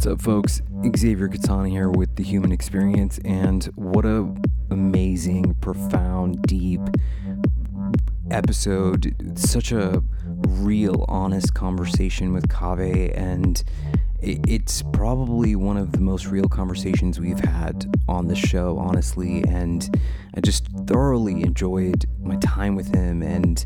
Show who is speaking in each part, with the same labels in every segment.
Speaker 1: What's up, folks? Xavier Katana here with the Human Experience, and what a amazing, profound, deep episode. Such a real, honest conversation with Caveh, and it's probably one of the most real conversations we've had on the show, honestly. And I just thoroughly enjoyed my time with him. And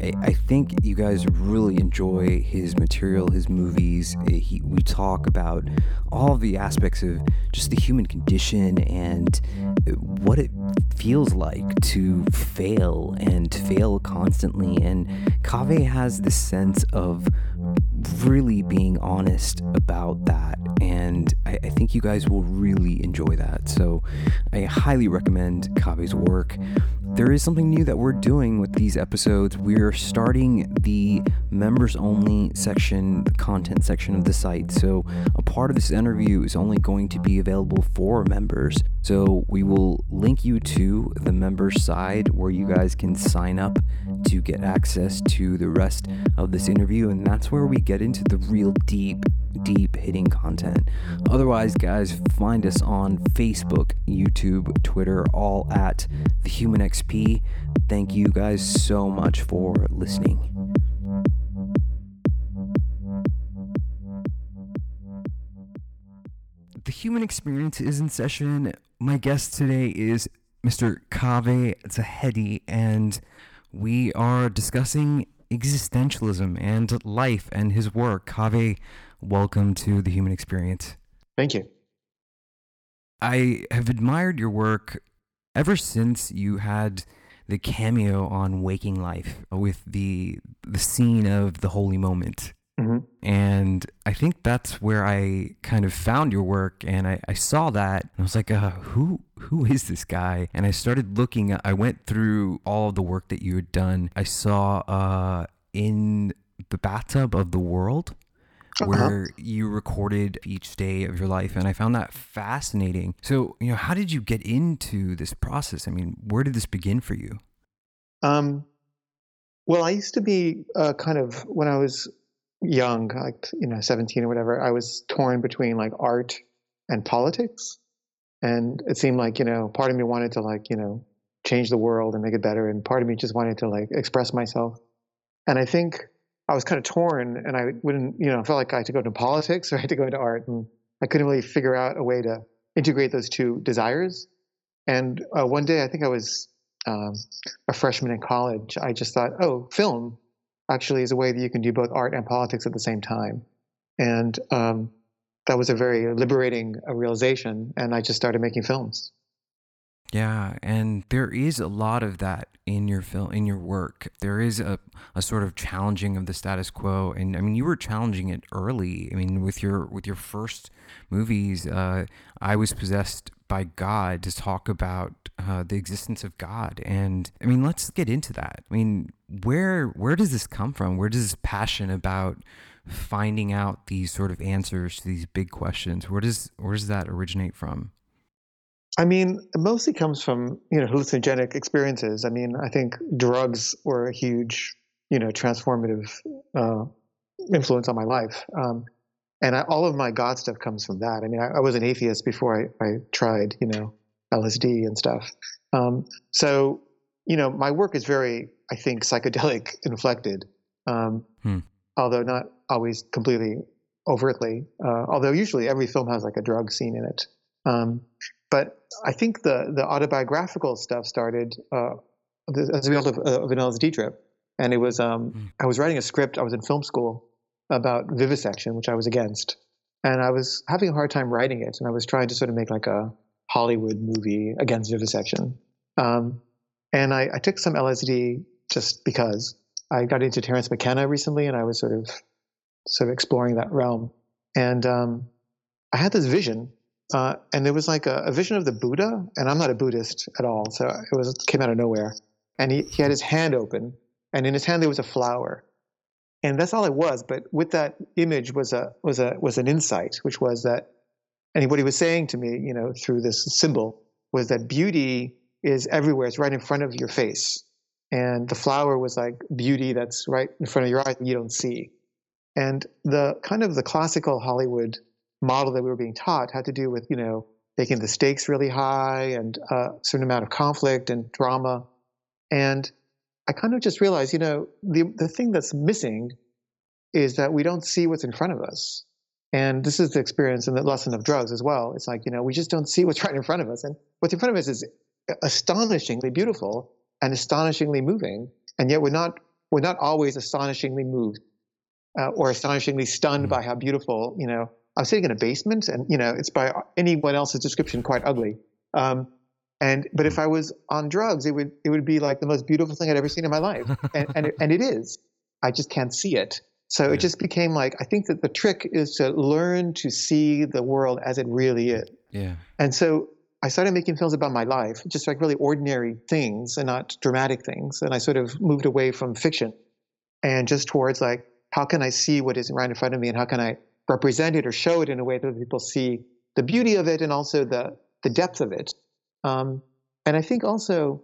Speaker 1: I think you guys really enjoy his material, his movies. He, we talk about all the aspects of just the human condition and what it feels like to fail and to fail constantly. And Caveh has this sense of really being honest about that. And I, I, think you guys will really enjoy that. So I highly recommend Caveh's work. There is something new that we're doing with these episodes. We're starting the members only section, the content section of the site. So a part of this interview is only going to be available for members. So we will link you to the members side where you guys can sign up to get access to the rest of this interview. And that's where we get into the real deep, deep hitting content. Otherwise, guys, find us on Facebook, YouTube, Twitter, all at the Human XP. Thank you guys so much for listening. The human experience is in session. My guest today is Mr. Caveh Zahedi, and we are discussing existentialism and life and his work. Caveh, welcome to the human experience.
Speaker 2: Thank you.
Speaker 1: I have admired your work ever since you had the cameo on Waking Life with the the scene of the holy moment. Mm-hmm. And I think that's where I kind of found your work, and I, I saw that, and I was like, uh, "Who who is this guy?" And I started looking. I went through all of the work that you had done. I saw uh, in the bathtub of the world, uh-huh. where you recorded each day of your life, and I found that fascinating. So, you know, how did you get into this process? I mean, where did this begin for you? Um,
Speaker 2: well, I used to be uh, kind of when I was young, like you know, 17 or whatever, I was torn between like art and politics. And it seemed like, you know, part of me wanted to like, you know, change the world and make it better. And part of me just wanted to like express myself. And I think I was kind of torn and I wouldn't, you know, felt like I had to go into politics or I had to go into art. And I couldn't really figure out a way to integrate those two desires. And uh, one day, I think I was um, a freshman in college, I just thought, oh, film actually is a way that you can do both art and politics at the same time. And um, that was a very liberating uh, realization. And I just started making films.
Speaker 1: Yeah, and there is a lot of that in your film, in your work. There is a, a sort of challenging of the status quo, and I mean, you were challenging it early. I mean, with your with your first movies, uh, I was possessed by God to talk about uh, the existence of God, and I mean, let's get into that. I mean, where where does this come from? Where does this passion about finding out these sort of answers to these big questions? Where does where does that originate from?
Speaker 2: I mean, it mostly comes from you know hallucinogenic experiences. I mean, I think drugs were a huge you know transformative uh, influence on my life, um, and I, all of my God stuff comes from that. I mean, I, I was an atheist before I, I, tried you know LSD and stuff. Um, so you know, my work is very, I think, psychedelic inflected, um, hmm. although not always completely overtly. Uh, although usually every film has like a drug scene in it. Um, but I think the the autobiographical stuff started uh, as a result of, of, an LSD trip, and it was um, mm. I was writing a script. I was in film school about vivisection, which I was against, and I was having a hard time writing it, and I was trying to sort of make like a Hollywood movie against vivisection. Um, and I, I, took some LSD just because I got into Terence McKenna recently, and I was sort of sort of exploring that realm. And um, I had this vision, uh, and there was like a, a, vision of the Buddha, and I'm not a Buddhist at all, so it was came out of nowhere. And he, he had his hand open, and in his hand there was a flower, and that's all it was. But with that image was a was a was an insight, which was that, and what he was saying to me, you know, through this symbol, was that beauty is everywhere. It's right in front of your face, and the flower was like beauty that's right in front of your eyes that you don't see. And the kind of the classical Hollywood model that we were being taught had to do with, you know, making the stakes really high and a certain amount of conflict and drama. And I kind of just realized, you know, the, the thing that's missing is that we don't see what's in front of us. And this is the experience and the lesson of drugs as well. It's like, you know, we just don't see what's right in front of us. And what's in front of us is astonishingly beautiful and astonishingly moving. And yet we're not, we're not always astonishingly moved uh, or astonishingly stunned by how beautiful, you know, I'm sitting in a basement and, you know, it's by anyone else's description quite ugly. Um, and, but if hmm. I was on drugs, it would, it would be like the most beautiful thing I'd ever seen in my life. And, and, it, and it is, I just can't see it. So it just became like, I think that the trick is to learn to see the world as it really is.
Speaker 1: Yeah.
Speaker 2: And so I started making films about my life, just like really ordinary things and not dramatic things. And I sort of moved away from fiction and just towards like, how can I see what is right in front of me and how can I represent it or show it in a way that people see the beauty of it and also the, the depth of it. Um, and I think also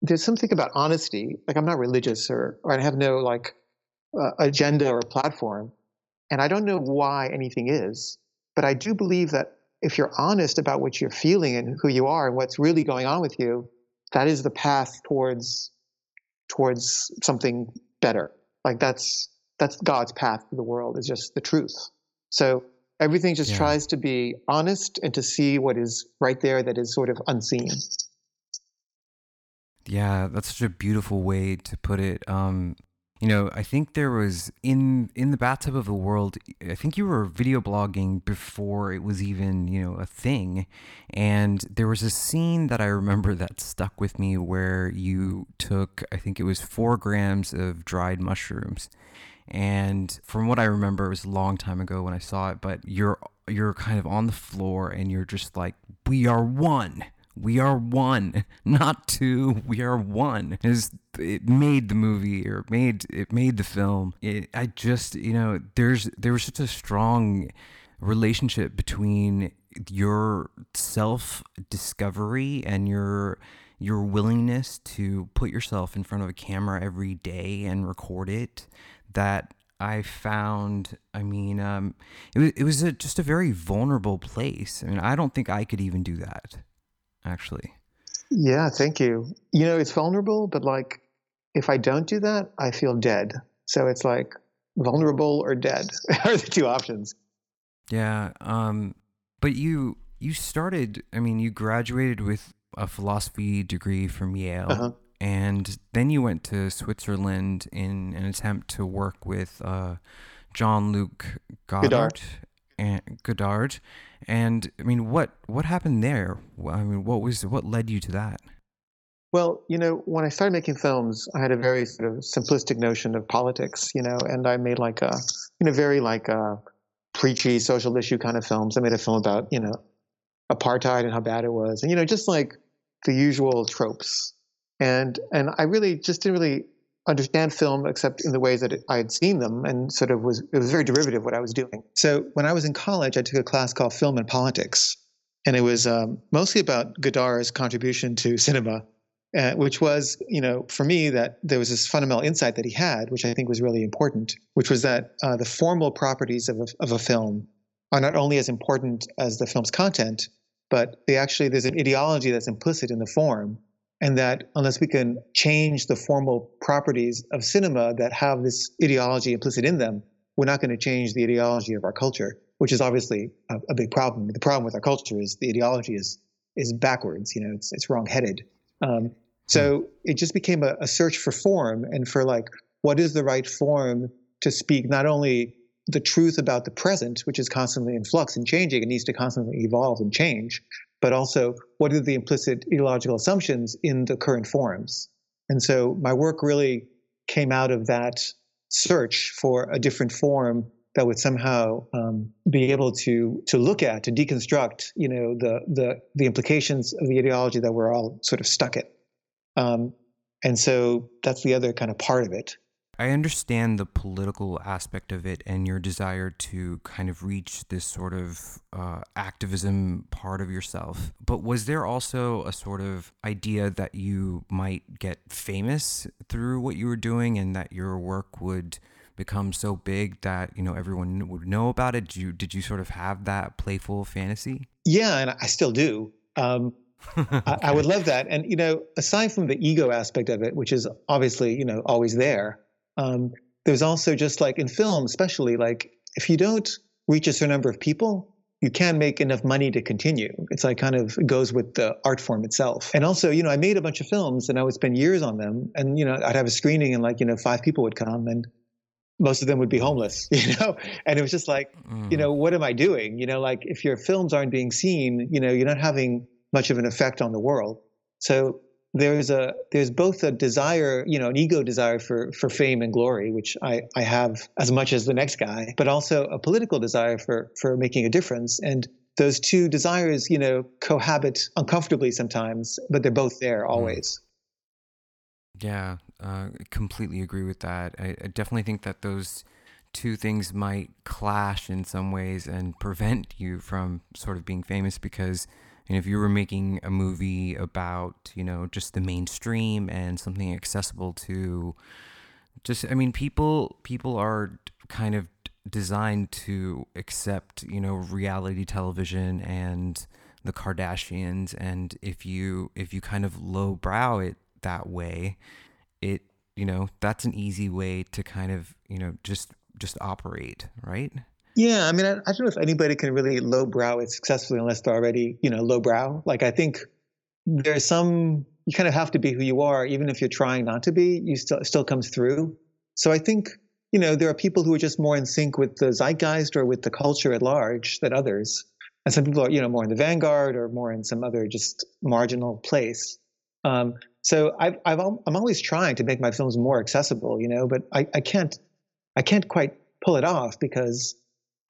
Speaker 2: there's something about honesty. Like I'm not religious or, or I have no like uh, agenda or platform. And I don't know why anything is, but I do believe that if you're honest about what you're feeling and who you are and what's really going on with you, that is the path towards towards something better. Like that's that's God's path to the world is just the truth. So everything just yeah. tries to be honest and to see what is right there that is sort of unseen.
Speaker 1: Yeah, that's such a beautiful way to put it. Um, you know, I think there was in in the bathtub of the world. I think you were video blogging before it was even you know a thing, and there was a scene that I remember that stuck with me where you took I think it was four grams of dried mushrooms, and from what I remember, it was a long time ago when I saw it. But you're you're kind of on the floor and you're just like, "We are one." we are one, not two. We are one. Is it made the movie or made it made the film? It, I just you know there's there was such a strong relationship between your self discovery and your your willingness to put yourself in front of a camera every day and record it that I found, I mean, um, it was, it was a, just a very vulnerable place. I mean, I don't think I could even do that actually.
Speaker 2: Yeah, thank you. You know, it's vulnerable, but like if I don't do that, I feel dead. So it's like vulnerable or dead are the two options.
Speaker 1: Yeah. Um, but you you started. I mean, you graduated with a philosophy degree from Yale, uh-huh. And then you went to Switzerland in an attempt to work with uh, Jean Luc Godard. Godard. And Godard, and I mean, what what happened there? I mean, what was what led you to that?
Speaker 2: Well, you know, when I started making films, I had a very sort of simplistic notion of politics, you know, and I made like a, you know, very like a preachy social issue kind of films. I made a film about, you know, apartheid and how bad it was, and you know, just like the usual tropes. And and I really just didn't really understand film except in the ways that it, I had seen them and sort of was it was very derivative what I was doing. So when I was in college, I took a class called Film and Politics, and it was um, mostly about Godard's contribution to cinema, uh, which was you know for me that there was this fundamental insight that he had, which I think was really important, which was that uh, the formal properties of a, of a film are not only as important as the film's content, but they actually there's an ideology that's implicit in the form and that unless we can change the formal properties of cinema that have this ideology implicit in them, we're not going to change the ideology of our culture, which is obviously a, a big problem. The problem with our culture is the ideology is is backwards. You know, it's it's wrong-headed. Um, so hmm. it just became a, a search for form and for like what is the right form to speak not only the truth about the present, which is constantly in flux and changing, it needs to constantly evolve and change, but also what are the implicit ideological assumptions in the current forms. And so my work really came out of that search for a different form that would somehow um, be able to to look at to deconstruct you know the the the implications of the ideology that we're all sort of stuck in um, and so that's the other kind of part of it
Speaker 1: I understand the political aspect of it and your desire to kind of reach this sort of uh, activism part of yourself. But was there also a sort of idea that you might get famous through what you were doing and that your work would become so big that you know everyone would know about it? Did you did you sort of have that playful fantasy?
Speaker 2: Yeah, and I still do. Um, okay. I, I would love that. And you know, aside from the ego aspect of it, which is obviously you know always there um, there's also just like in film, especially like if you don't reach a certain number of people, you can't make enough money to continue. It's like kind of goes with the art form itself. And also, you know, I made a bunch of films and I would spend years on them. And, you know, I'd have a screening and like, you know, five people would come and most of them would be homeless, you know? And it was just like, mm. you know, what am I doing? You know, like if your films aren't being seen, you know, you're not having much of an effect on the world. So there's a there's both a desire, you know, an ego desire for for fame and glory, which I I have as much as the next guy, but also a political desire for for making a difference. And those two desires, you know, cohabit uncomfortably sometimes, but they're both there mm. always.
Speaker 1: Yeah, uh, completely agree with that. I, I definitely think that those two things might clash in some ways and prevent you from sort of being famous because and if you were making a movie about, you know, just the mainstream and something accessible to just I mean people people are kind of designed to accept, you know, reality television and the Kardashians and if you if you kind of lowbrow it that way, it you know, that's an easy way to kind of, you know, just just operate, right?
Speaker 2: Yeah, I mean, I, I, don't know if anybody can really lowbrow it successfully unless they're already, you know, lowbrow. Like, I think there's some you kind of have to be who you are, even if you're trying not to be. You still still comes through. So I think you know there are people who are just more in sync with the zeitgeist or with the culture at large than others, and some people are you know more in the vanguard or more in some other just marginal place. Um, so I've, I've I'm always trying to make my films more accessible, you know, but I, I can't I can't quite pull it off because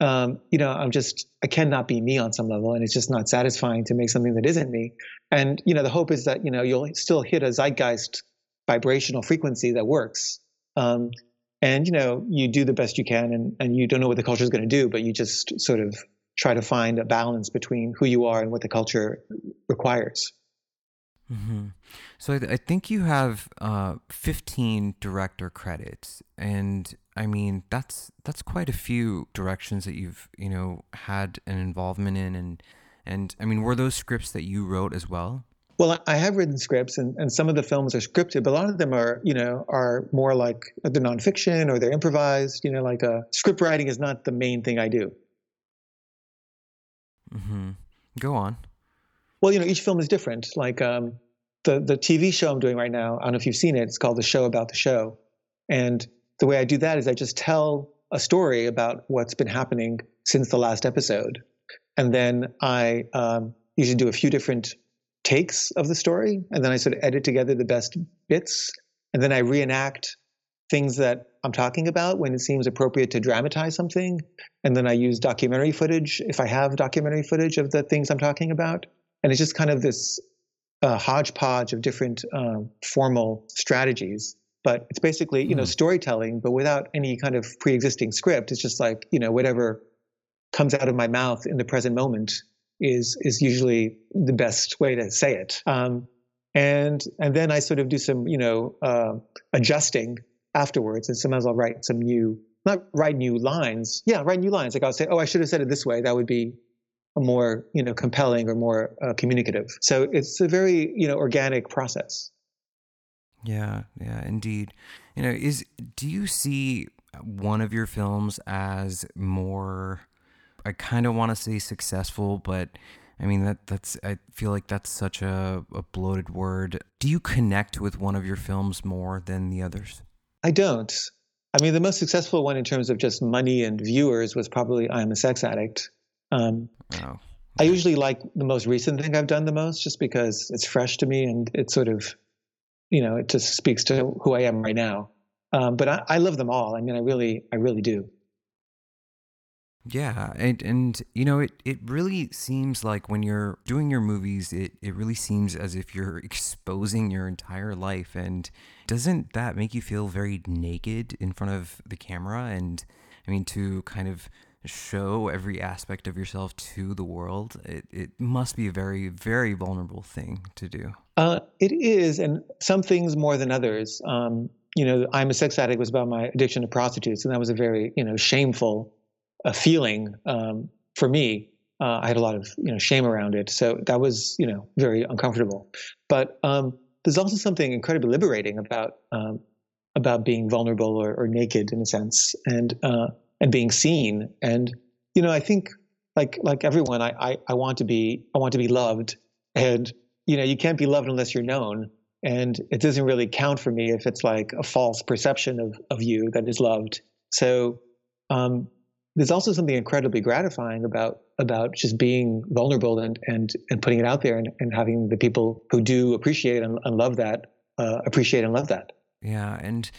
Speaker 2: um, you know, I'm just, I cannot be me on some level. And it's just not satisfying to make something that isn't me. And, you know, the hope is that, you know, you'll still hit a zeitgeist vibrational frequency that works. Um, and, you know, you do the best you can and, and you don't know what the culture is going to do, but you just sort of try to find a balance between who you are and what the culture requires.
Speaker 1: Mm-hmm. So I, th- I, think you have uh, 15 director credits, and I mean that's that's quite a few directions that you've you know had an involvement in, and and I mean were those scripts that you wrote as well?
Speaker 2: Well, I have written scripts, and, and some of the films are scripted, but a lot of them are you know are more like they're nonfiction or they're improvised. You know, like a uh, script writing is not the main thing I do.
Speaker 1: Mm-hmm. Go on.
Speaker 2: Well, you know, each film is different. Like um, the the TV show I'm doing right now. I don't know if you've seen it. It's called The Show About the Show, and the way I do that is I just tell a story about what's been happening since the last episode, and then I um, usually do a few different takes of the story, and then I sort of edit together the best bits, and then I reenact things that I'm talking about when it seems appropriate to dramatize something, and then I use documentary footage if I have documentary footage of the things I'm talking about and it's just kind of this uh, hodgepodge of different um, formal strategies. But it's basically, you mm. know, hmm. storytelling, but without any kind of pre-existing script. It's just like, you know, whatever comes out of my mouth in the present moment is is usually the best way to say it. Um, and and then I sort of do some, you know, uh, adjusting afterwards. And sometimes I'll write some new, not write new lines. Yeah, write new lines. Like I'll say, oh, I should have said it this way. That would be more you know compelling or more uh, communicative. So it's a very you know organic process.
Speaker 1: Yeah yeah indeed. You know is do you see one of your films as more i kind of want to say successful but i mean that that's i feel like that's such a, a bloated word. Do you connect with one of your films more than the others?
Speaker 2: I don't. I mean the most successful one in terms of just money and viewers was probably i'm a sex addict um, oh. I usually like the most recent thing I've done the most, just because it's fresh to me and it sort of, you know, it just speaks to who I am right now. Um, but I, I love them all. I mean, I really, I really do.
Speaker 1: Yeah, and and you know it it really seems like when you're doing your movies it it really seems as if you're exposing your entire life and doesn't that make you feel very naked in front of the camera and I mean to kind of show every aspect of yourself to the world it it must be a very very vulnerable thing to do.
Speaker 2: Uh, it is and some things more than others. Um, you know, I'm a sex addict was about my addiction to prostitutes and that was a very, you know, shameful a feeling um, for me. Uh, I had a lot of you know shame around it, so that was you know very uncomfortable. But um, there's also something incredibly liberating about um, about being vulnerable or, or, naked in a sense, and uh, and being seen. And you know, I think like like everyone, I, I I want to be I want to be loved, and you know, you can't be loved unless you're known. And it doesn't really count for me if it's like a false perception of of you that is loved. So um, there's also something incredibly gratifying about about just being vulnerable and and and putting it out there and, and having the people who do appreciate and, and love that uh, appreciate and love that.
Speaker 1: Yeah, and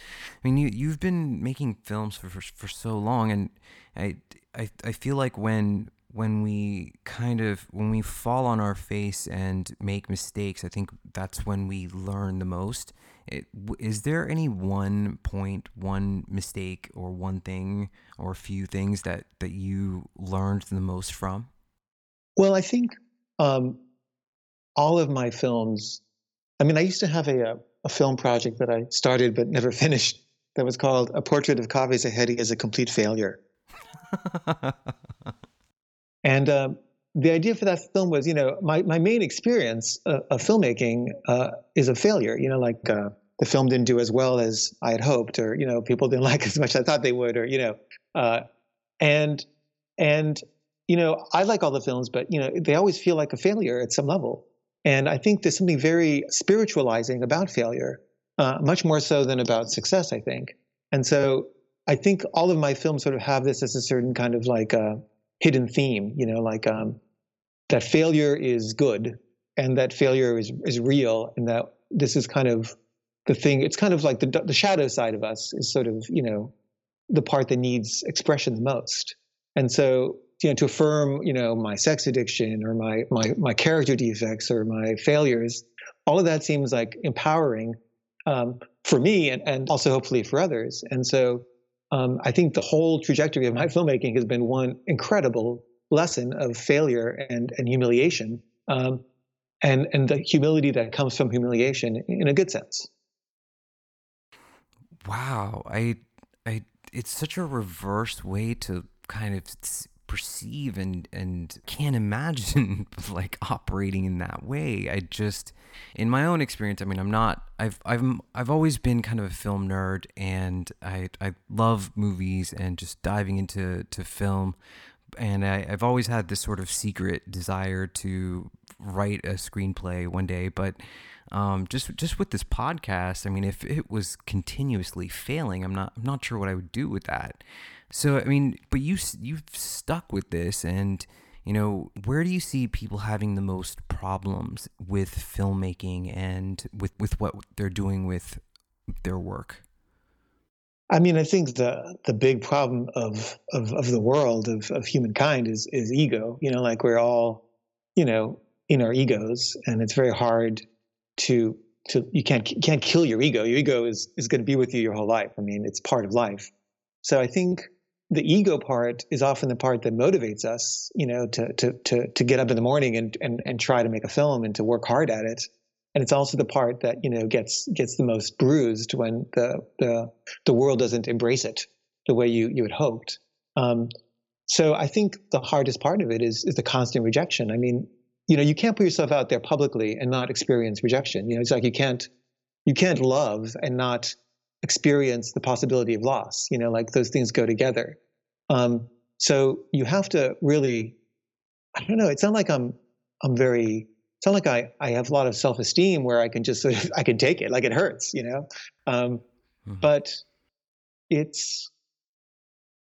Speaker 1: I mean you you've been making films for for, for so long, and I, I I feel like when when we kind of when we fall on our face and make mistakes, I think that's when we learn the most. It, is there any one point, one mistake, or one thing, or a few things that that you learned the most from?
Speaker 2: Well, I think um, all of my films. I mean, I used to have a, a film project that I started but never finished. That was called "A Portrait of Caveh Zahedi as a Complete Failure." and um, the idea for that film was, you know, my, my main experience of, of filmmaking uh, is a failure. You know, like uh, the film didn't do as well as I had hoped, or you know, people didn't like as much as I thought they would, or you know, uh, and and you know, I like all the films, but you know, they always feel like a failure at some level. And I think there's something very spiritualizing about failure, uh, much more so than about success. I think, and so I think all of my films sort of have this as a certain kind of like a uh, hidden theme. You know, like um, that failure is good and that failure is, is real and that this is kind of the thing it's kind of like the, the shadow side of us is sort of you know the part that needs expression the most and so you know to affirm you know my sex addiction or my my my character defects or my failures all of that seems like empowering um, for me and, and also hopefully for others and so um, i think the whole trajectory of my filmmaking has been one incredible lesson of failure and, and humiliation, um, and and the humility that comes from humiliation in a good sense.
Speaker 1: Wow, I, I, it's such a reverse way to kind of perceive and and can't imagine like operating in that way. I just in my own experience, I mean, I'm not I've I've I've always been kind of a film nerd and I I love movies and just diving into to film and I, I've always had this sort of secret desire to write a screenplay one day. But um, just just with this podcast, I mean, if it was continuously failing, I'm not I'm not sure what I would do with that. So I mean, but you you've stuck with this, and you know, where do you see people having the most problems with filmmaking and with with what they're doing with their work?
Speaker 2: I mean, I think the the big problem of of, of the world of, of humankind is is ego. You know, like we're all, you know, in our egos, and it's very hard to to you can't can't kill your ego. Your ego is is going to be with you your whole life. I mean, it's part of life. So I think the ego part is often the part that motivates us, you know, to to to to get up in the morning and and and try to make a film and to work hard at it and it's also the part that you know gets gets the most bruised when the the the world doesn't embrace it the way you you had hoped. Um, so I think the hardest part of it is is the constant rejection. I mean, you know, you can't put yourself out there publicly and not experience rejection. You know, it's like you can't you can't love and not experience the possibility of loss. You know, like those things go together. Um, so you have to really, I don't know. It's not like I'm I'm very it's not like I, I have a lot of self esteem where I can just sort of I can take it like it hurts, you know. Um, mm-hmm. But it's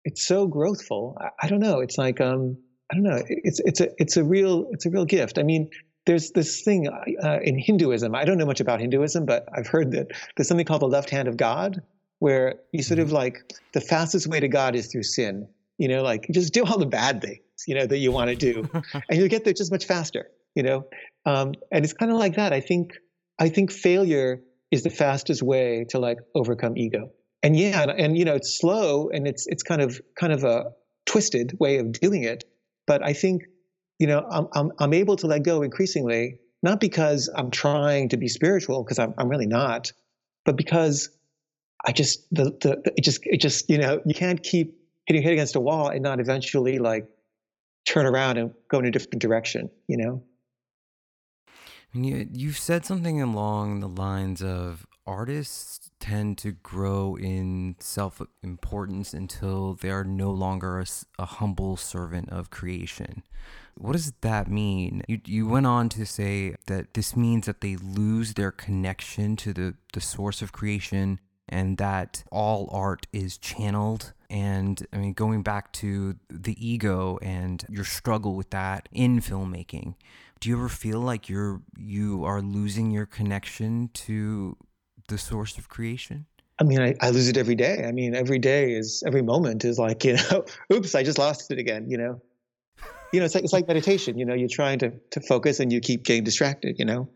Speaker 2: it's so growthful. I, I, don't know. It's like um, I don't know. It's it's a it's a real it's a real gift. I mean, there's this thing uh, in Hinduism. I don't know much about Hinduism, but I've heard that there's something called the left hand of God, where you sort of mm-hmm. like the fastest way to God is through sin. You know, like just do all the bad things, you know, that you want to do, and you'll get there just much faster. You know, um, and it's kind of like that. I think I think failure is the fastest way to like overcome ego. And yeah, and, and you know, it's slow and it's it's kind of kind of a twisted way of doing it. But I think, you know, I'm I'm, I'm able to let go increasingly, not because I'm trying to be spiritual, because I'm I'm really not, but because I just the, the, the, it just it just you know you can't keep hitting head against a wall and not eventually like turn around and go in a different direction. You know.
Speaker 1: And you you've said something along the lines of artists tend to grow in self importance until they are no longer a, a, humble servant of creation. What does that mean? You, you went on to say that this means that they lose their connection to the, the source of creation and that all art is channeled. And I mean, going back to the ego and your struggle with that in filmmaking, do you ever feel like you're you are losing your connection to the source of creation?
Speaker 2: I mean, I, I lose it every day. I mean, every day is every moment is like, you know, oops, I just lost it again, you know. You know, it's like it's like meditation, you know, you're trying to to focus and you keep getting distracted, you know.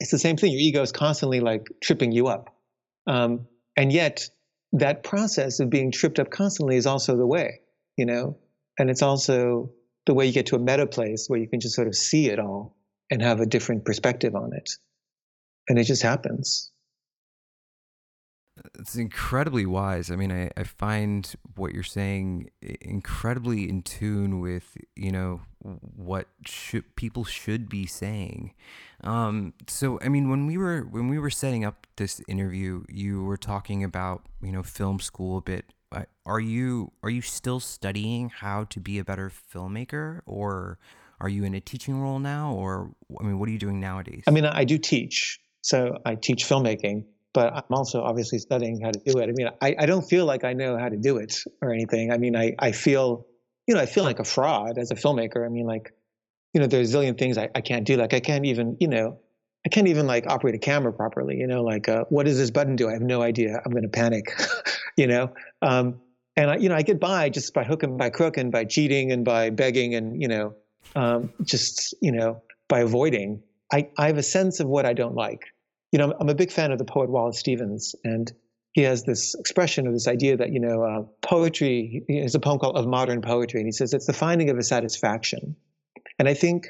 Speaker 2: It's the same thing. Your ego is constantly like tripping you up. Um, and yet, that process of being tripped up constantly is also the way, you know, and it's also the way you get to a meta place where you can just sort of see it all and have a different perspective on it. And it just happens.
Speaker 1: It's incredibly wise. I mean, I, I find what you're saying incredibly in tune with, you know, what should people should be saying. Um, so, I mean, when we were when we were setting up this interview, you were talking about, you know, film school a bit. Are you are you still studying how to be a better filmmaker, or are you in a teaching role now, or I mean, what are you doing nowadays?
Speaker 2: I mean, I do teach, so I teach filmmaking but I'm also obviously studying how to do it. I mean, I, I don't feel like I know how to do it or anything. I mean, I, I feel, you know, I feel like a fraud as a filmmaker. I mean, like, you know, there's a zillion things I, I can't do. Like, I can't even, you know, I can't even like operate a camera properly. You know, like, uh, what does this button do? I have no idea. I'm going to panic, you know? Um, and I, you know, I get by just by hook and by crook and by cheating and by begging and, you know, um, just, you know, by avoiding. I, I have a sense of what I don't like you know, I'm a big fan of the poet Wallace Stevens, and he has this expression of this idea that you know, uh, poetry is a poem called "Of Modern Poetry," and he says it's the finding of a satisfaction. And I think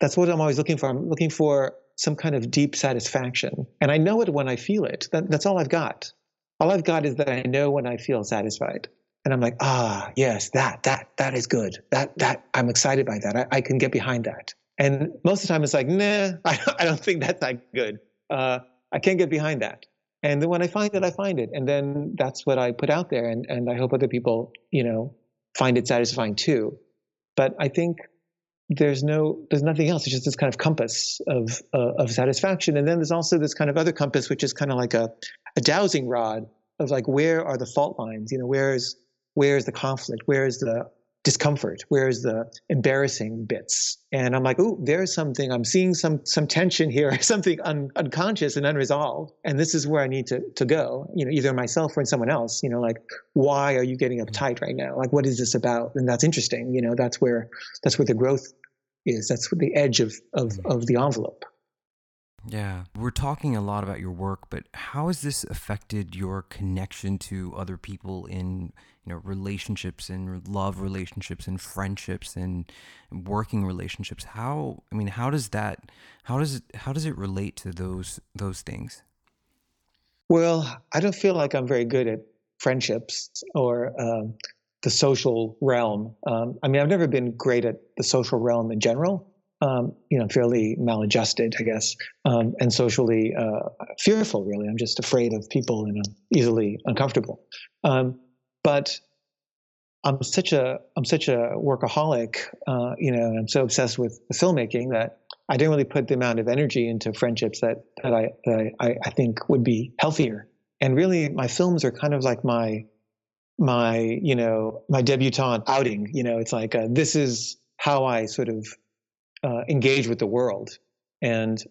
Speaker 2: that's what I'm always looking for. I'm looking for some kind of deep satisfaction, and I know it when I feel it. That, that's all I've got. All I've got is that I know when I feel satisfied, and I'm like, ah, yes, that that that is good. That that I'm excited by that. I, I can get behind that. And most of the time, it's like, nah, I, I don't think that's that good uh, I can't get behind that. And then when I find it, I find it, and then that's what I put out there, and and I hope other people, you know, find it satisfying too. But I think there's no there's nothing else. It's just this kind of compass of uh, of satisfaction, and then there's also this kind of other compass, which is kind of like a a dowsing rod of like where are the fault lines? You know, where's where's the conflict? Where's the discomfort where's the embarrassing bits. And i'm like oh there's something i'm seeing some some tension here something un, unconscious and unresolved and this is where i need to to go. You know either myself or in someone else you know like why are you getting uptight right now? Like what is this about? And that's interesting you know that's where that's where the growth is that's the edge of of of the envelope
Speaker 1: yeah, we're talking a lot about your work, but how has this affected your connection to other people in you know relationships and love relationships and friendships and working relationships? How I mean, how does that how does it how does it relate to those those things?
Speaker 2: Well, I don't feel like I'm very good at friendships or um, the social realm. Um, I mean, I've never been great at the social realm in general um, you know, fairly maladjusted, I guess, um, and socially uh, fearful. Really, I'm just afraid of people and I'm easily uncomfortable. Um, but I'm such a I'm such a workaholic, uh, you know, I'm so obsessed with filmmaking that I didn't really put the amount of energy into friendships that that I that I, I think would be healthier. And really, my films are kind of like my my you know my debutante outing. You know, it's like uh, this is how I sort of uh, engage with the world. And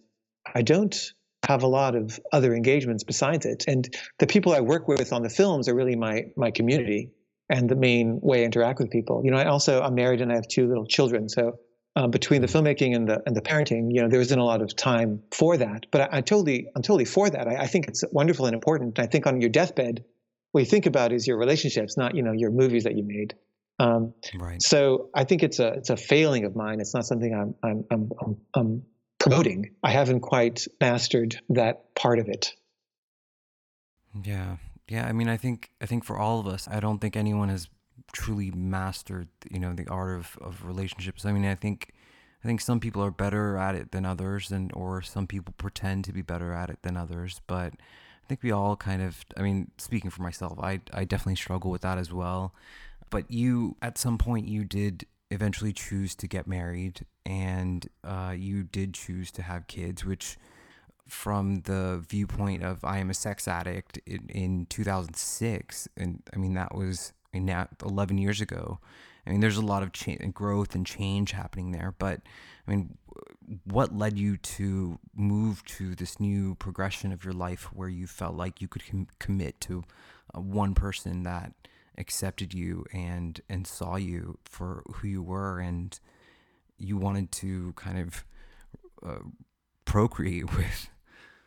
Speaker 2: I don't have a lot of other engagements besides it. And the people I work with on the films are really my my community. and the main way I interact with people. You know, I also I'm married and I have two little children, so uh, between the filmmaking and the and the parenting, you know, there isn't a lot of time for that. But I, I totally I'm totally for that. I, I, think it's wonderful and important. I think on your deathbed, what you think about is your relationships, not you know your movies that you made. Um, right. So I think it's a it's a failing of mine. It's not something I'm I'm I'm, I'm, I'm promoting. I haven't quite mastered that part of it.
Speaker 1: Yeah, yeah. I mean, I think I think for all of us, I don't think anyone has truly mastered, you know, the art of, of relationships. I mean, I think I think some people are better at it than others, and or some people pretend to be better at it than others. But I think we all kind of. I mean, speaking for myself, I I definitely struggle with that as well. But you, at some point, you did eventually choose to get married, and uh, you did choose to have kids, which from the viewpoint of I am a sex addict in, in 2006, and I mean that was I mean, now 11 years ago. I mean, there's a lot of change growth and change happening there. But I mean, what led you to move to this new progression of your life where you felt like you could com- commit to uh, one person that accepted you and and saw you for who you were and you wanted to kind of uh, procreate with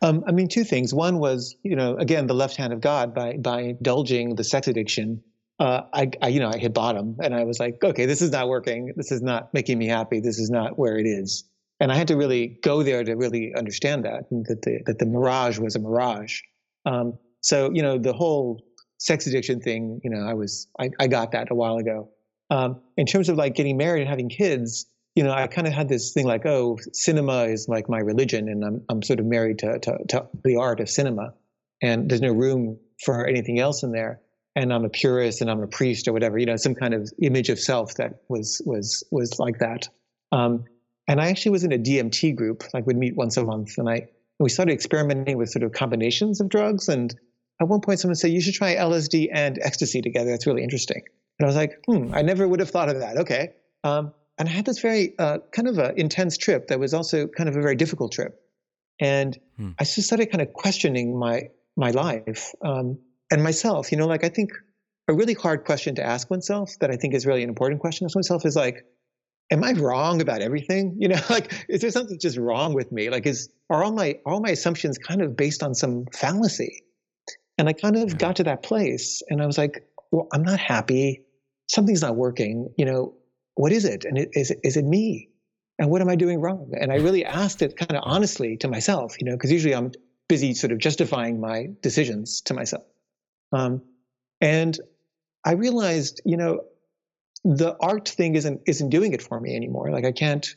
Speaker 2: um, I mean, two things. One was, you know, again, the left hand of God by by indulging the sex addiction. Uh, I, I, you know, I hit bottom, and I was like, okay, this is not working. This is not making me happy. This is not where it is. And I had to really go there to really understand that that the that the mirage was a mirage. Um, so, you know, the whole sex addiction thing, you know, I was I, I got that a while ago. Um, in terms of like getting married and having kids, you know, I kind of had this thing like, oh, cinema is like my religion, and I'm I'm sort of married to, to, to the art of cinema, and there's no room for anything else in there. And I'm a purist, and I'm a priest, or whatever, you know, some kind of image of self that was was was like that. Um, and I actually was in a DMT group, like we'd meet once a month, and I we started experimenting with sort of combinations of drugs. And at one point, someone said you should try LSD and ecstasy together. That's really interesting. And I was like, hmm, I never would have thought of that. Okay. Um, and I had this very uh, kind of an intense trip that was also kind of a very difficult trip. And hmm. I just started kind of questioning my my life um, and myself. You know, like I think a really hard question to ask oneself that I think is really an important question to ask oneself is like, am I wrong about everything? You know, like is there something just wrong with me? Like is are all my all my assumptions kind of based on some fallacy? And I kind of yeah. got to that place and I was like, well, I'm not happy. Something's not working. You know, what is it? And it, is, it, is it me? And what am I doing wrong? And I really asked it kind of honestly to myself, you know, because usually I'm busy sort of justifying my decisions to myself. Um, and I realized, you know, the art thing isn't isn't doing it for me anymore. Like I can't,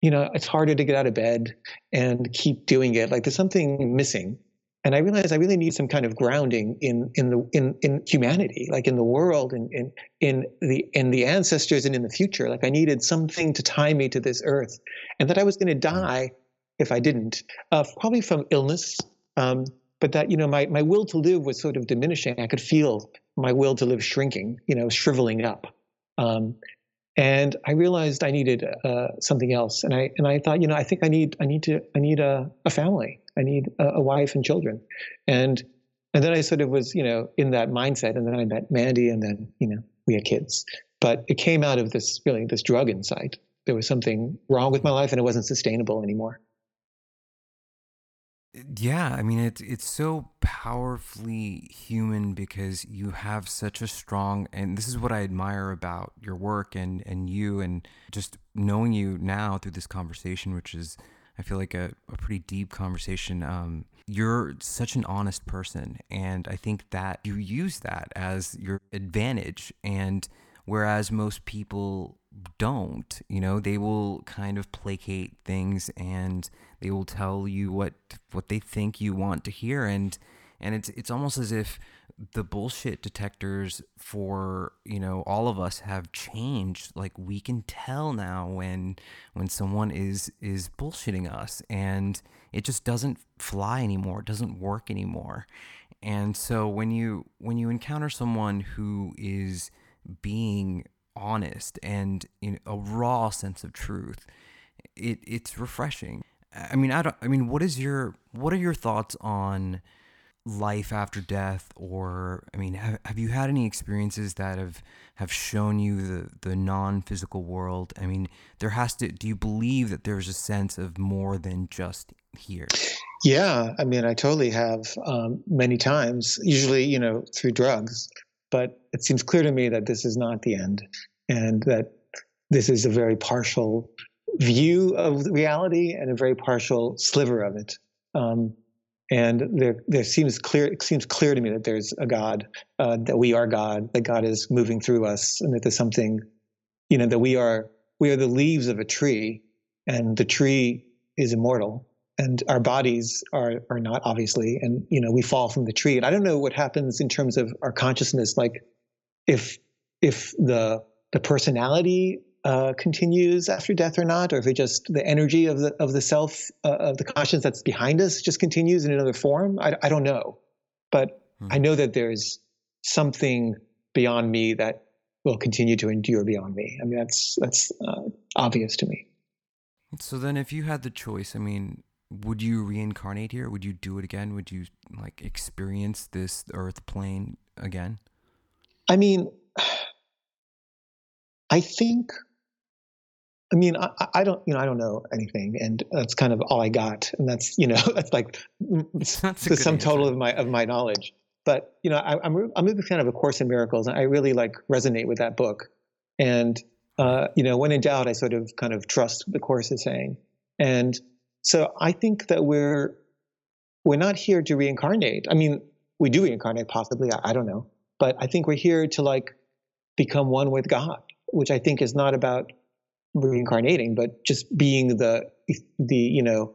Speaker 2: you know, it's harder to get out of bed and keep doing it. Like there's something missing and I realized I really need some kind of grounding in in the in in humanity, like in the world, and in, in in the in the ancestors and in the future. Like I needed something to tie me to this earth, and that I was going to die if I didn't, uh, probably from illness. Um, but that you know my my will to live was sort of diminishing. I could feel my will to live shrinking, you know, shriveling up. Um, and I realized I needed uh, something else, and I and I thought, you know, I think I need I need to I need a, a family. I need a, a wife and children. And and then I sort of was, you know, in that mindset. And then I met Mandy, and then you know we had kids. But it came out of this really this drug insight. There was something wrong with my life, and it wasn't sustainable anymore.
Speaker 1: Yeah, I mean it's it's so powerfully human because you have such a strong and this is what I admire about your work and and you and just knowing you now through this conversation, which is I feel like a, a pretty deep conversation. Um, you're such an honest person, and I think that you use that as your advantage. And whereas most people don't, you know, they will kind of placate things and they will tell you what what they think you want to hear, and and it's it's almost as if the bullshit detectors for you know all of us have changed. Like we can tell now when when someone is is bullshitting us and it just doesn't fly anymore. It doesn't work anymore. And so when you when you encounter someone who is being honest and in a raw sense of truth it it's refreshing. I mean i don't i mean what is your what are your thoughts on life after death or i mean have, have you had any experiences that have have shown you the the non-physical world? I mean there has to do you believe that there's a sense of more than just here?
Speaker 2: Yeah i mean i totally have um, many times usually you know through drugs but it seems clear to me that this is not the end and that this is a very partial view of reality and a very partial sliver of it. Um, and there there seems clear it seems clear to me that there's a God, uh, that we are God, that God is moving through us, and that there's something, you know, that we are we are the leaves of a tree, and the tree is immortal, and our bodies are are not obviously, and you know we fall from the tree, and I don't know what happens in terms of our consciousness, like if if the the personality uh, continues after death or not, or if it just the energy of the of the self uh, of the conscience that's behind us just continues in another form. I, I don't know, but hmm. I know that there's something beyond me that will continue to endure beyond me. I mean, that's that's uh, obvious to me.
Speaker 1: So then, if you had the choice, I mean, would you reincarnate here? Would you do it again? Would you like experience this Earth plane again?
Speaker 2: I mean, I think I mean, I, I, don't, you know, I don't know anything, and that's kind of all I got, and that's, you know, that's like that's the sum total of my of my knowledge. But you know, I, am I'm, I'm a big fan of A Course in Miracles, and I really like resonate with that book. And uh, you know, when in doubt, I sort of kind of trust the course is saying. And so I think that we're we're not here to reincarnate. I mean, we do reincarnate possibly. I, I don't know, but I think we're here to like become one with God, which I think is not about reincarnating, but just being the the you know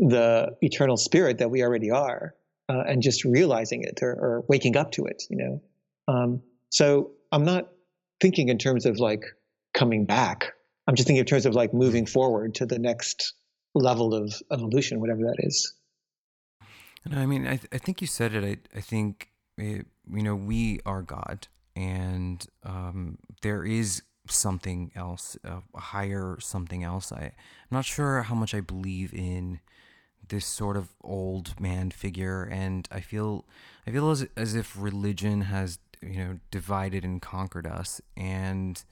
Speaker 2: the eternal spirit that we already are, uh, and just realizing it or, or, waking up to it. You know, um, so I'm not thinking in terms of like coming back. I'm just thinking in terms of like moving forward to the next level of evolution, whatever that is.
Speaker 1: I mean, I, th- I think you said it. I, I think, it, you know, we are God and um, there is something else, a higher something else. I, I'm not sure how much I believe in this sort of old man figure, and I feel I feel as as if religion has you know divided and conquered us, and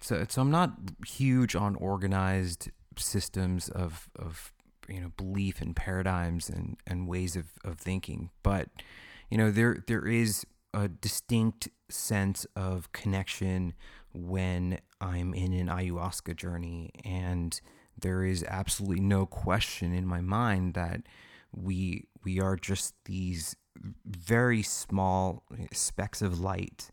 Speaker 1: so so I'm not huge on organized systems of of you know belief and paradigms and and ways of of thinking, but you know there there is a distinct sense of connection when I'm in an ayahuasca journey. And there is absolutely no question in my mind that we we are just these very small specks of light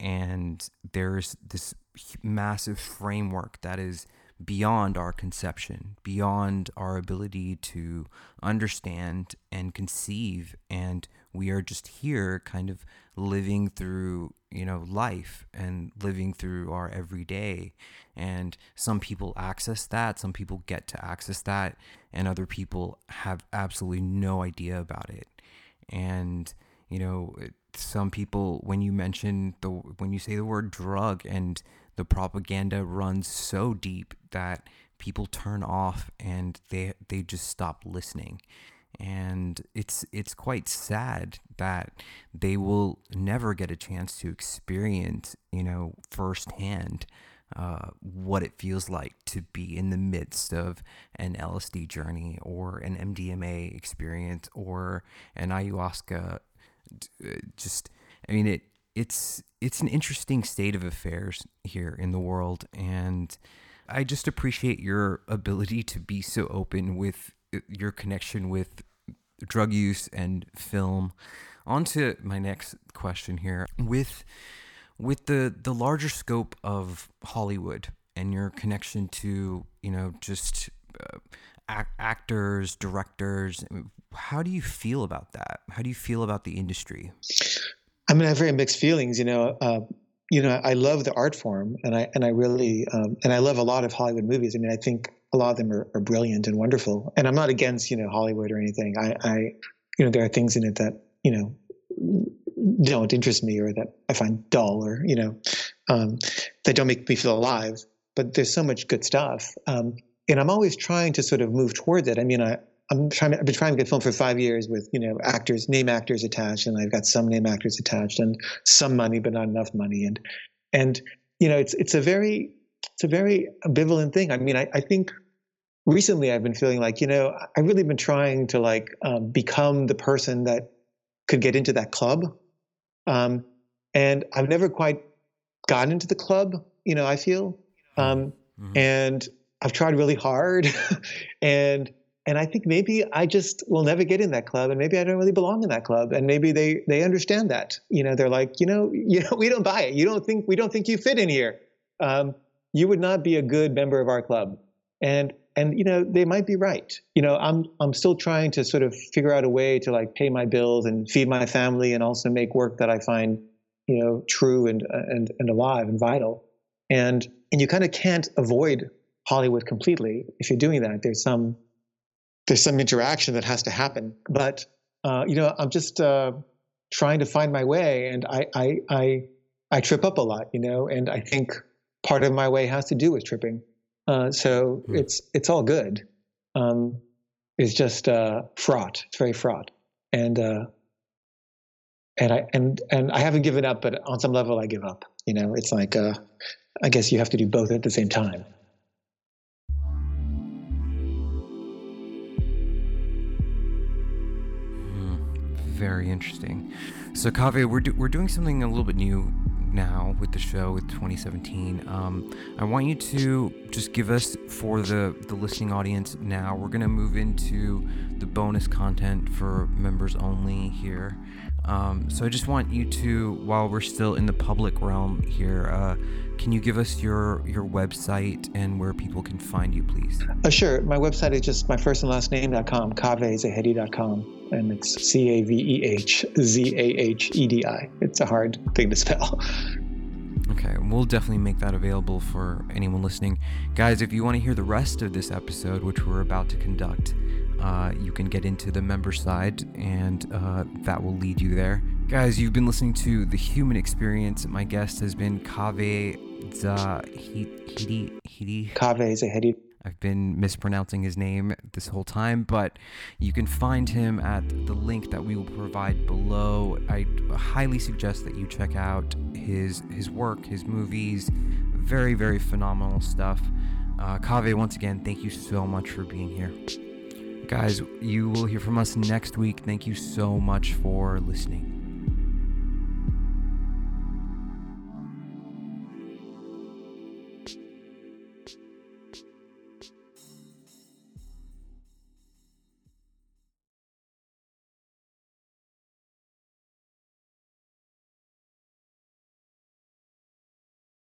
Speaker 1: and there's this massive framework that is beyond our conception, beyond our ability to understand and conceive. And we are just here kind of living through you know life and living through our everyday. And some people access that some people get to access that and other people have absolutely no idea about it. And you know some people when you mention the when you say the word drug and the propaganda runs so deep that people turn off and they they just stop listening and it's it's quite sad that they will never get a chance to experience you know firsthand uh, what it feels like to be in the midst of an LSD journey or an MDMA experience or an ayahuasca. Uh, just, I mean, it it's it's an interesting state of affairs here in the world, and I just appreciate your ability to be so open with your connection with drug use and film. On to my next question here. With with the the larger scope of Hollywood and your connection to you know just uh, act, actors, directors, how do you feel about that? How do you feel about the industry?
Speaker 2: I mean, I have very mixed feelings. You know, uh, you know, I love the art form, and I and I really um, and I love a lot of Hollywood movies. I mean, I think a lot of them are, are, brilliant and wonderful. And I'm not against you know Hollywood or anything. I, I, you know, there are things in it that you know don't interest me or that I find dull or you know um, that don't make me feel alive. But there's so much good stuff, um, and I'm always trying to sort of move towards it. I mean, I I'm trying. I've been trying to get film for five years with you know actors, name actors attached, and I've got some name actors attached, and some money, but not enough money, and and you know it's it's a very it's a very ambivalent thing. I mean, I, I think recently I've been feeling like you know I've really been trying to like um, become the person that could get into that club, um, and I've never quite gotten into the club. You know, I feel, um, mm-hmm. and I've tried really hard, and and I think maybe I just will never get in that club, and maybe I don't really belong in that club, and maybe they they understand that. You know, they're like, you know, you know, we don't buy it. You don't think we don't think you fit in here. Um, you would not be a good member of our club, and and you know they might be right. You know, I'm I'm still trying to sort of figure out a way to like pay my bills and feed my family, and also make work that I find you know true and and and alive and vital. And and you kind of can't avoid Hollywood completely. If you're doing that, there's some there's some interaction that has to happen. But uh, you know, I'm just uh, trying to find my way, and I, I I I trip up a lot, you know, and I think part of my way has to do with tripping. Uh, so mm. it's it's all good. Um, it's just uh, fraught. It's very fraught, and uh, and I and and I haven't given up, but on some level, I give up. You know, it's like uh, I guess you have to do both at the same time.
Speaker 1: very interesting. So, Caveh, we're, do- we're doing something a little bit new now with the show with 2017. Um, I want you to just give us for the the listening audience now. We're gonna move into the bonus content for members only here. Um, so I just want you to, while we're still in the public realm here, uh, can you give us your your website and where people can find you, please?
Speaker 2: Uh, sure. My website is just my first and last name.com, cavehzahedi.com, and it's C A V E H Z A H E D I. It's a hard thing to spell.
Speaker 1: Okay, we'll definitely make that available for anyone listening. Guys, if you want to hear the rest of this episode, which we're about to conduct, uh, you can get into the member side, and uh, that will lead you there. Guys, you've been listening to The Human Experience. My guest has been Caveh
Speaker 2: Caveh Zahedi.
Speaker 1: I've been mispronouncing his name this whole time, but you can find him at the link that we will provide below. I highly suggest that you check out his his work, his movies. Very, very phenomenal stuff. Uh, Caveh, once again, thank you so much for being here. Guys, you will hear from us next week. Thank you so much for listening.